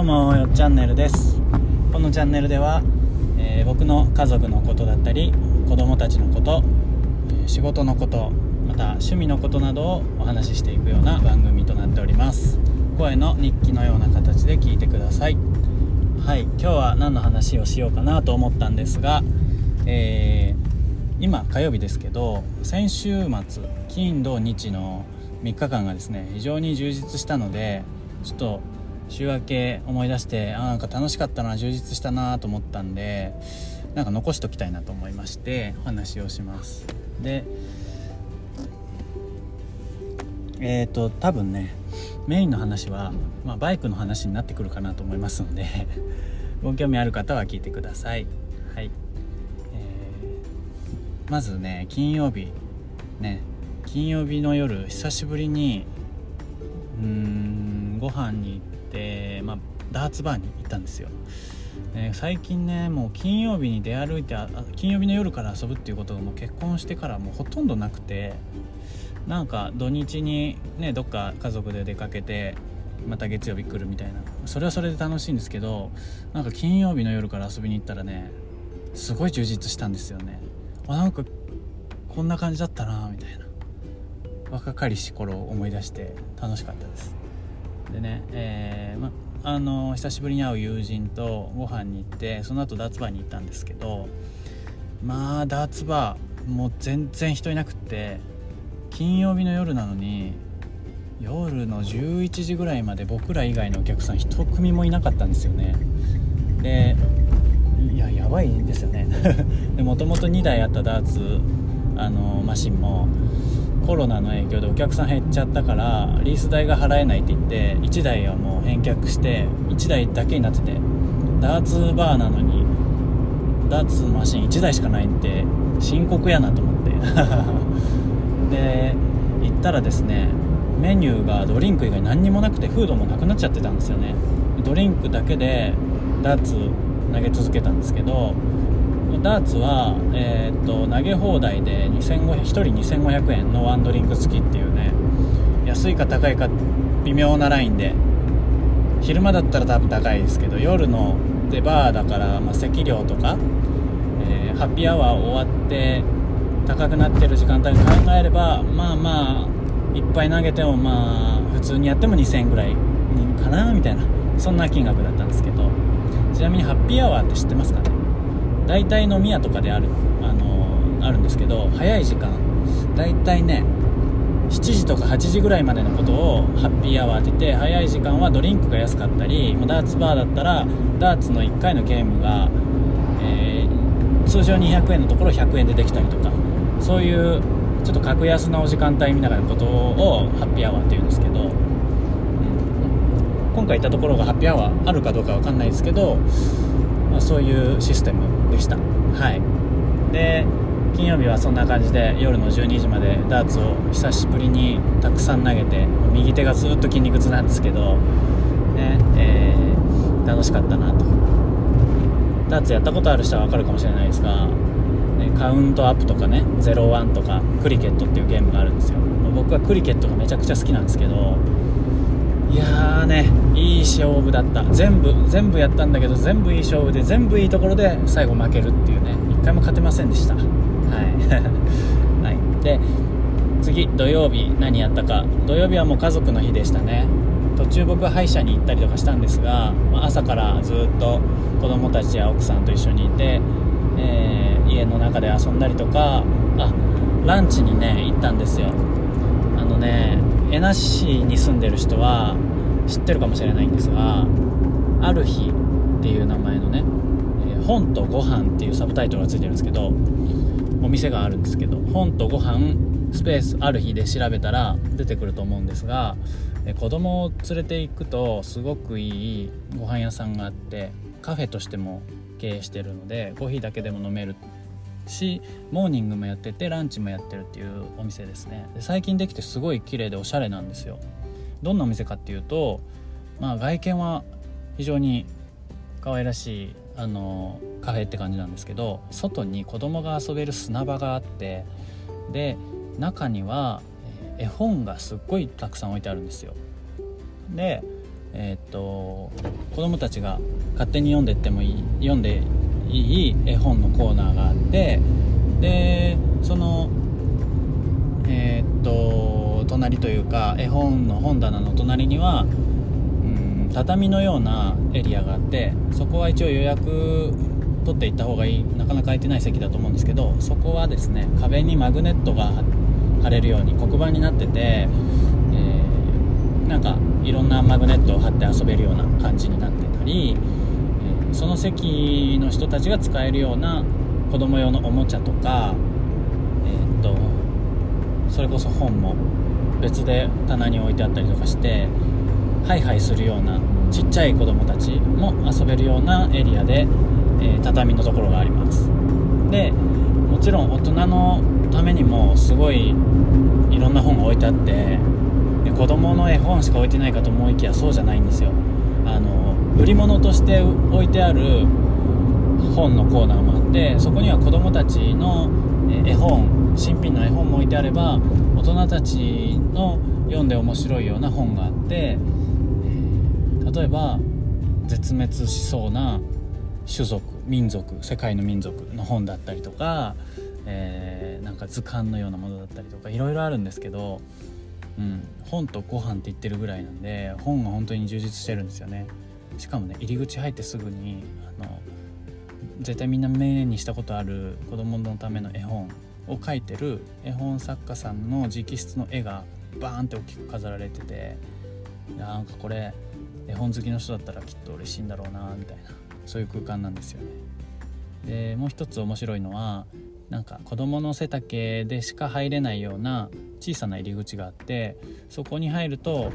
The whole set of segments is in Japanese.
どうもよっチャンネルです。このチャンネルでは、えー僕の家族のことだったり子供たちのことえ仕事のことまた趣味のことなどをお話ししていくような番組となっております。声の日記のような形で聞いてください。はい今日は何の話をしようかなと思ったんですが、えー今火曜日ですけど先週末金土日の3日間がですね非常に充実したのでちょっと週明け思い出してあなんか楽しかったな充実したなと思ったんでなんか残しときたいなと思いましてお話をします。でえっ、と多分ねメインの話は、まあ、バイクの話になってくるかなと思いますので ご興味ある方は聞いてください。はい、えーまずね金曜日。ね金曜日の夜久しぶりにうーんご飯に行って、まあ、ダーツバーに行ったんですよ、最近ねもう金曜日に出歩いて金曜日の夜から遊ぶっていうことがもう結婚してからもうほとんどなくてなんか土日にねどっか家族で出かけてまた月曜日来るみたいな。それはそれで楽しいんですけどなんか金曜日の夜から遊びに行ったらねすごい充実したんですよね。あなんかこんな感じだったなみたいな。若かりし頃を思い出して楽しかったです。でね、えーま、あの久しぶりに会う友人とご飯に行ってその後ダーツバーに行ったんですけどまあダーツバーもう全然人いなくって金曜日の夜なのに夜の11時ぐらいまで僕ら以外のお客さん一組もいなかったんですよね。でいややばいですよね。でもともと2台あったダーツあのマシンもコロナの影響でお客さん減っちゃったからリース代が払えないって言って1台はもう返却して1台だけになっててダーツバーなのにダーツマシン1台しかないって深刻やなと思って。で行ったらですねメニューがドリンク以外何にもなくてフードもなくなっちゃってたんですよね。ドリンクだけでダーツ投げ続けたんですけどダーツは、えーっと投げ放題で2500 1人2500円のワンドリンク付きっていうね安いか高いか微妙なラインで昼間だったら多分高いですけど夜のでバーだから、まあ、席料とか、えーハッピーアワー終わって高くなってる時間帯考えればまあまあいっぱい投げてもまあ普通にやっても2000円ぐらいかなみたいなそんな金額だったんですけど。ちなみにハッピーアワーって知ってますかね？大体飲み屋とかである、あのあるんですけど早い時間大体ね7時とか8時ぐらいまでのことをハッピーアワーって言って早い時間はドリンクが安かったりダーツバーだったらダーツの1回のゲームが、えー通常200円のところ100円でできたりとかそういうちょっと格安なお時間帯みたいなことをハッピーアワーって言うんですけど、うん。今回行ったところがハッピーアワーあるかどうかわかんないですけど、まあ、そういうシステム。でした。はい。で金曜日はそんな感じで夜の12時までダーツを久しぶりにたくさん投げて右手がずっと筋肉痛なんですけど、ねえー楽しかったなと。ダーツやったことある人は分かるかもしれないですが、ね、カウントアップとかね01とかクリケットっていうゲームがあるんですよ。僕はクリケットがめちゃくちゃ好きなんですけどいやーねいい勝負だった。全部全部やったんだけど全部いい勝負で全部いいところで最後負けるっていうね。一回も勝てませんでした。はい、はい、で次土曜日何やったか。土曜日はもう家族の日でしたね。途中僕歯医者に行ったりとかしたんですがまあ朝からずっと子供たちや奥さんと一緒にいて、えー家の中で遊んだりとかあランチにね行ったんですよ。あのね江那市に住んでる人は知ってるかもしれないんですが「ある日」っていう名前のね「え本とご飯っていうサブタイトルがついてるんですけどお店があるんですけど「本とご飯スペースある日」で調べたら出てくると思うんですがえー子供を連れて行くとすごくいいご飯屋さんがあってカフェとしても経営してるのでコーヒーだけでも飲めるしモーニングもやっててランチもやってるっていうお店ですね。で最近できてすごい綺麗でおしゃれなんですよ。どんなお店かっていうとまあ外見は非常に可愛らしいあのカフェって感じなんですけど外に子供が遊べる砂場があってで中にはえ絵本がすっごいたくさん置いてあるんですよ。でえー、っと子供たちが勝手に読んでってもいい読んでいい絵本のコーナーがあってでそのえー、っと隣というか絵本の本棚の隣にはうん畳のようなエリアがあってそこは一応予約取っていった方がいいなかなか空いてない席だと思うんですけどそこはですね壁にマグネットが貼れるように黒板になってて、えー、なんかいろんなマグネットを貼って遊べるような感じになってたり、その席の人たちが使えるような子供用のおもちゃとか、えー、っとそれこそ本も別で棚に置いてあったりとかしてハイハイするようなちっちゃい子供たちも遊べるようなエリアで、えー、畳のところがあります。でもちろん大人のためにもすごいいろんな本が置いてあってで子供の絵本しか置いてないかと思いきやそうじゃないんですよ。あの売り物として置いてある本のコーナーもあってそこには子供たちの絵本新品の絵本も置いてあれば大人たちの読んで面白いような本があって例えば絶滅しそうな種族民族世界の民族の本だったりとか、えー、なんか図鑑のようなものだったりとかいろいろあるんですけど、うん、本とご飯って言ってるぐらいなんで本が本当に充実してるんですよね。しかもね入り口入ってすぐにあの絶対みんな目にしたことある子供のための絵本を描いてる絵本作家さんの直筆の絵がバーンって大きく飾られててなんかこれ絵本好きの人だったらきっと嬉しいんだろうなみたいなそういう空間なんですよね。でもう一つ面白いのはなんか子供の背丈でしか入れないような小さな入り口があってそこに入ると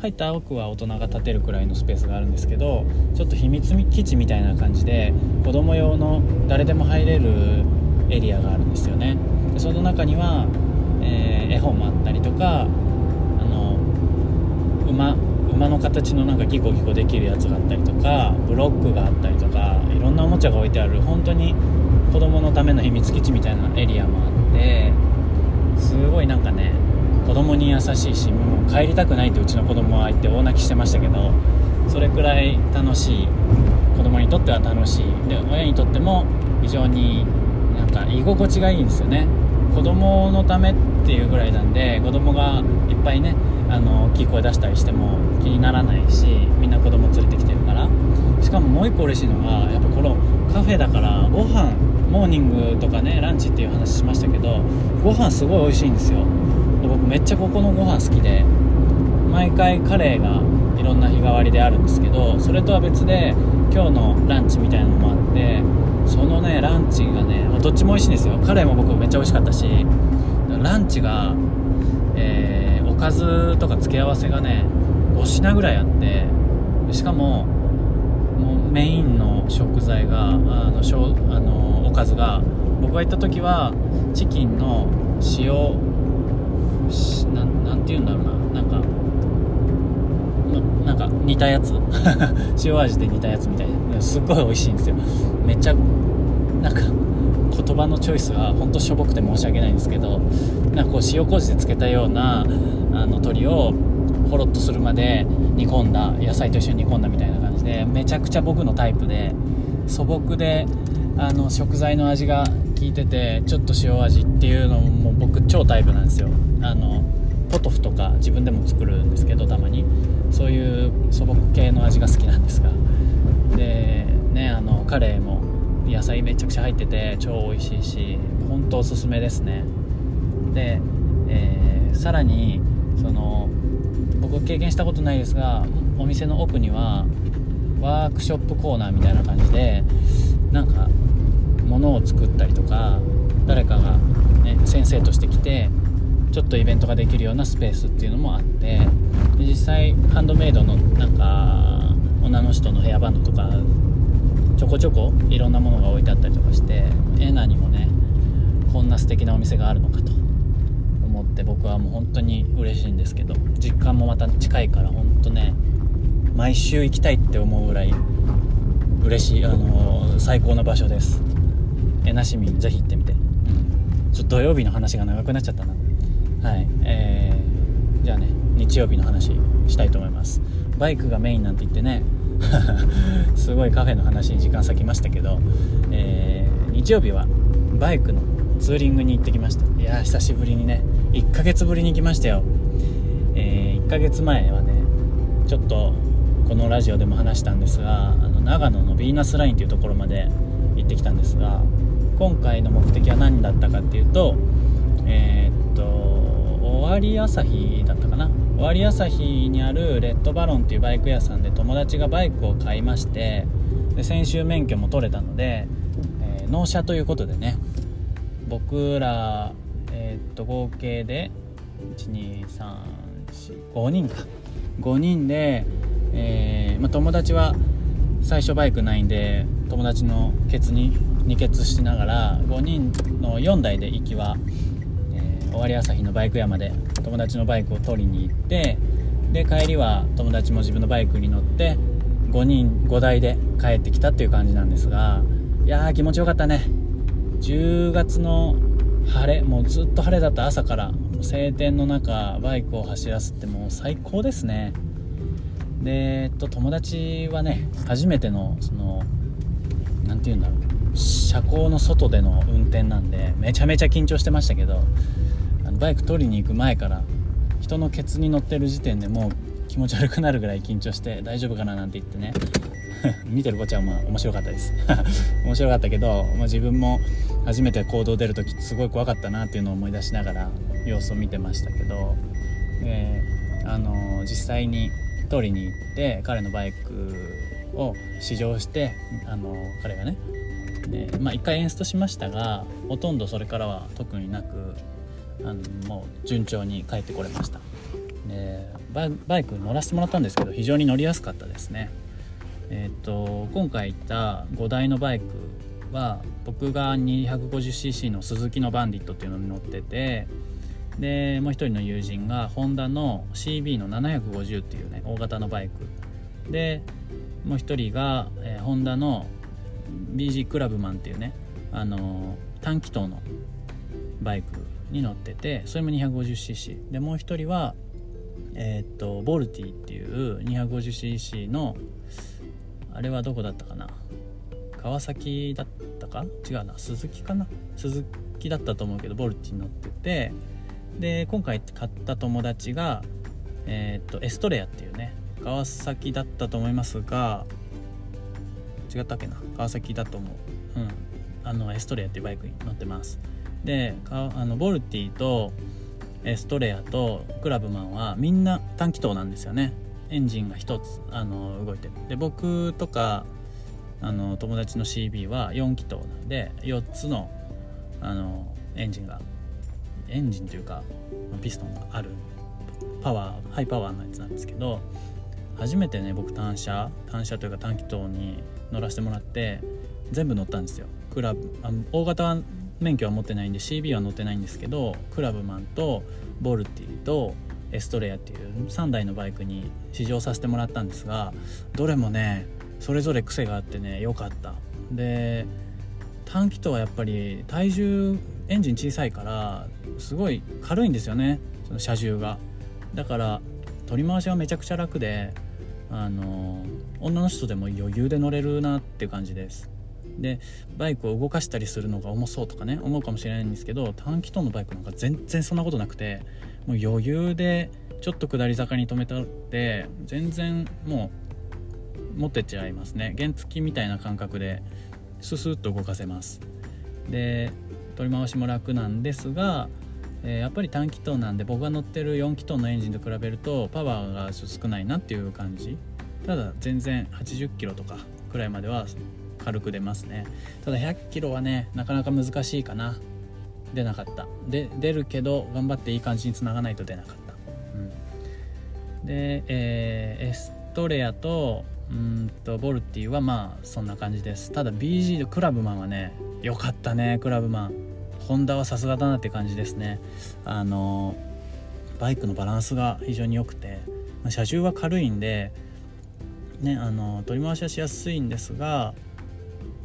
入った奥は大人が立てるくらいのスペースがあるんですけどちょっと秘密基地みたいな感じで子供用の誰でも入れるエリアがあるんですよね。でその中には、えー、絵本もあったりとかあの馬馬の形のなんかギコギコできるやつがあったりとかブロックがあったりとかいろんなおもちゃが置いてある本当に子供のための秘密基地みたいなエリアもあってすごいなんかね子供に優しいしもう帰りたくないってうちの子供は言って大泣きしてましたけどそれくらい楽しい子供にとっては楽しい。で親にとっても非常になんか居心地がいいんですよね。子供のためっていうぐらいなんで子供がいっぱいねあの大きい声出したりしても気にならないしみんな子供連れてきてるから。しかももう一個嬉しいのがやっぱこのカフェだからご飯モーニングとかねランチっていう話しましたけどご飯すごい美味しいんですよ。僕めっちゃここのご飯好きで毎回カレーがいろんな日替わりであるんですけどそれとは別で今日のランチみたいなのもあってそのねランチがねどっちも美味しいんですよ。カレーも僕めっちゃ美味しかったしランチが、えー、おかずとか付け合わせがね5品ぐらいあってしかももうメインの食材があのしょあのおかずが僕が行った時はチキンの塩ななんて言うんだろうな。なんかなんか似たやつ。塩味で似たやつみたいですっごい美味しいんですよ。めっちゃなんか言葉のチョイスがほんとしょぼくて申し訳ないんですけどなんかこう塩麹で漬けたようなあの鶏をほろっとするまで煮込んだ野菜と一緒に煮込んだみたいな感じでめちゃくちゃ僕のタイプで素朴であの食材の味が効いててちょっと塩味っていうのも僕超タイプなんですよ。あのポトフとか自分でも作るんですけどたまに。そういう素朴系の味が好きなんですが。でねあのカレーも野菜めちゃくちゃ入ってて超美味しいし本当おすすめですね。で、えー、さらにその僕経験したことないですがお店の奥にはワークショップコーナーみたいな感じでなんか物を作ったりとか誰かが、ね、先生として来てちょっとイベントができるようなスペースっていうのもあってで実際ハンドメイドのなんか女の人のヘアバンドとかちょこちょこいろんなものが置いてあったりとかしてエナにもねこんな素敵なお店があるのかと。思って僕はもう本当に嬉しいんですけど実感もまた近いから本当ね毎週行きたいって思うぐらい嬉しい、あのー、最高な場所です。えな市民ぜひ行ってみて、うん、ちょっと土曜日の話が長くなっちゃったな。はい。えー、じゃあね日曜日の話したいと思います。バイクがメインなんて言ってね。すごいカフェの話に時間割きましたけど、えー、日曜日はバイクのツーリングに行ってきました。いや久しぶりにね。1ヶ月ぶりに来ましたよ、えー、1ヶ月前はねちょっとこのラジオでも話したんですがあの長野のヴィーナスラインというところまで行ってきたんですが今回の目的は何だったかっていうとえー、っと尾張朝日だったかな？尾張朝日にあるレッドバロンっていうバイク屋さんで友達がバイクを買いましてで先週免許も取れたので、えー、納車ということでね僕ら、えー、っと合計で12345人か。5人で、えー、まあ、友達は最初バイクないんで友達のケツに二血しながら5人の4台で行きは、えー、終わり朝日のバイク屋まで友達のバイクを取りに行ってで帰りは友達も自分のバイクに乗って5人5台で帰ってきたっていう感じなんですがいやー気持ちよかったね。10月の晴れもうずっと晴れだった朝から晴天の中バイクを走らすってもう最高ですね。で、えっと、友達はね初めてのその何て言うんだろう。車高の外での運転なんでめちゃめちゃ緊張してましたけどあのバイク取りに行く前から人のケツに乗ってる時点でもう気持ち悪くなるぐらい緊張して大丈夫かななんて言ってね。見てるこっちはまあ面白かったです。面白かったけど、まあ、自分も初めて行動出る時すごい怖かったなっていうのを思い出しながら様子を見てましたけど、えー、あのー、実際に取りに行って彼のバイクを試乗してあの、彼がね。で、まあ、1回エンストしましたがほとんどそれからは特になくあのもう順調に帰ってこれました。でバイク乗らせてもらったんですけど非常に乗りやすかったですね。えっ、と今回行った5台のバイクは僕が 250cc のスズキのバンディットっていうのに乗っててでもう一人の友人がホンダの CB の750っていうね大型のバイク。でもう一人が、えー、ホンダの BG クラブマンっていうねあのー、短気筒のバイクに乗っててそれも 250cc でもう一人はえー、っとボルティっていう 250cc のあれはどこだったかな？川崎だったか？違うな鈴木かな？鈴木だったと思うけどボルティに乗っててで今回買った友達がえー、っとエストレアっていうね川崎だったと思いますが違ったっけな？川崎だと思う。うん。あのエストレアっていうバイクに乗ってます。であのボルティとエストレアとクラブマンはみんな短気筒なんですよね。エンジンが1つあの動いてる。で僕とかあの友達の CB は4気筒なんで4つのあのエンジンがエンジンというかピストンがあるパワーハイパワーのやつなんですけど初めてね僕単車単車というか短気筒に乗らせてもらって全部乗ったんですよ。クラブあの大型免許は持ってないんで CB は乗ってないんですけどクラブマンとボルティとエストレアっていう3台のバイクに試乗させてもらったんですがどれもねそれぞれ癖があってね良かった。で短気筒はやっぱり体重エンジン小さいからすごい軽いんですよねその車重が。だから取り回しはめちゃくちゃ楽であの女の人でも余裕で乗れるなっていう感じです。でバイクを動かしたりするのが重そうとかね思うかもしれないんですけど短気筒のバイクなんか全然そんなことなくてもう余裕でちょっと下り坂に止めたって全然もう持ってっちゃいますね。原付みたいな感覚でススッと動かせます。で取り回しも楽なんですが、えー、やっぱり短気筒なんで僕が乗ってる4気筒のエンジンと比べるとパワーが少ないなっていう感じ。ただ全然80キロとかくらいまでは軽く出ますね。ただ100キロはねなかなか難しいかな。出なかった。で出るけど頑張っていい感じにつながないと出なかった、うん、で、えー、エストレアとうんとボルティはまあそんな感じです。ただ BG のクラブマンはね良かったねクラブマン。ホンダはさすがだなって感じですね。あのバイクのバランスが非常に良くて車重は軽いんでねあの取り回しはしやすいんですが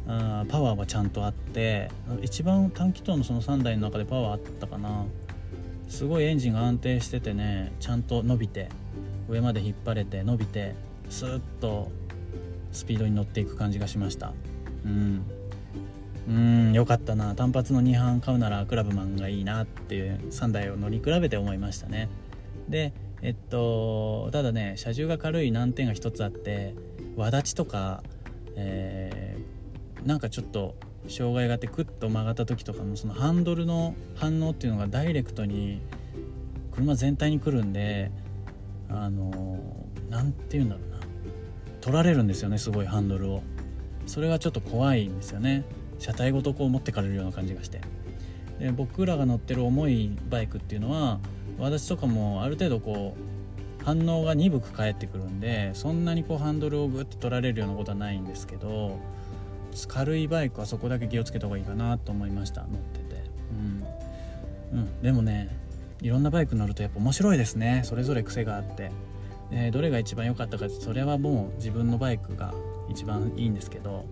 あパワーはちゃんとあって一番短気筒のその3台の中でパワーあったかな。すごいエンジンが安定しててねちゃんと伸びて上まで引っ張れて伸びてスーッとスピードに乗っていく感じがしました。うん。うんよかったな。単発の2班買うならクラブマンがいいなっていう3台を乗り比べて思いましたね。でえっとただね車重が軽い難点が一つあって輪立ちとか、えー、なんかちょっと障害があってクッと曲がった時とかもそのハンドルの反応っていうのがダイレクトに車全体に来るんであの何て言うんだろうな。取られるんですよねすごいハンドルを。それがちょっと怖いんですよね。車体ごとこう持ってかれるような感じがして。で僕らが乗ってる重いバイクっていうのは私とかもある程度こう反応が鈍く返ってくるんでそんなにこうハンドルをグッと取られるようなことはないんですけど軽いバイクはそこだけ気をつけた方がいいかなと思いました乗ってて。うん、うん、でもねいろんなバイク乗るとやっぱ面白いですね。それぞれ癖があって、えどれが一番良かったかってそれはもう自分のバイクが一番いいんですけど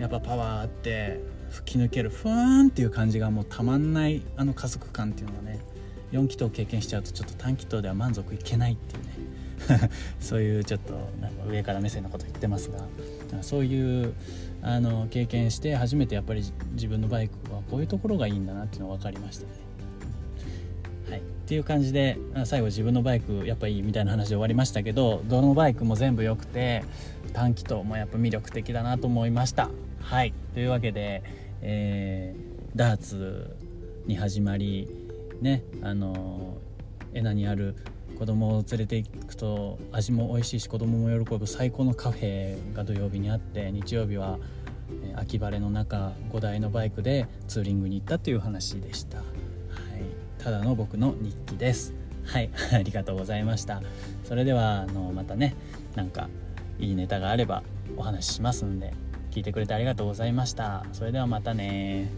やっぱパワーあって吹き抜けるふーんっていう感じがもうたまんないあの加速感っていうのはね4気筒経験しちゃうとちょっと短気筒では満足いけないっていうね そういうちょっとなんか上から目線のこと言ってますがそういうあの経験して初めてやっぱり自分のバイクはこういうところがいいんだなっていうのが分かりましたね。はい、っていう感じで最後自分のバイクやっぱいいみたいな話で終わりましたけどどのバイクも全部良くて短気筒もやっぱ魅力的だなと思いました。はい。というわけで、えー、ダーツに始まりねあのエナにある子供を連れていくと味も美味しいし子供も喜ぶ最高のカフェが土曜日にあって日曜日は秋晴れの中5台のバイクでツーリングに行ったという話でした、はい、ただの僕の日記です。はい。ありがとうございました。それではあのまたねなんかいいネタがあればお話ししますんで。聞いてくれてありがとうございました。それではまたね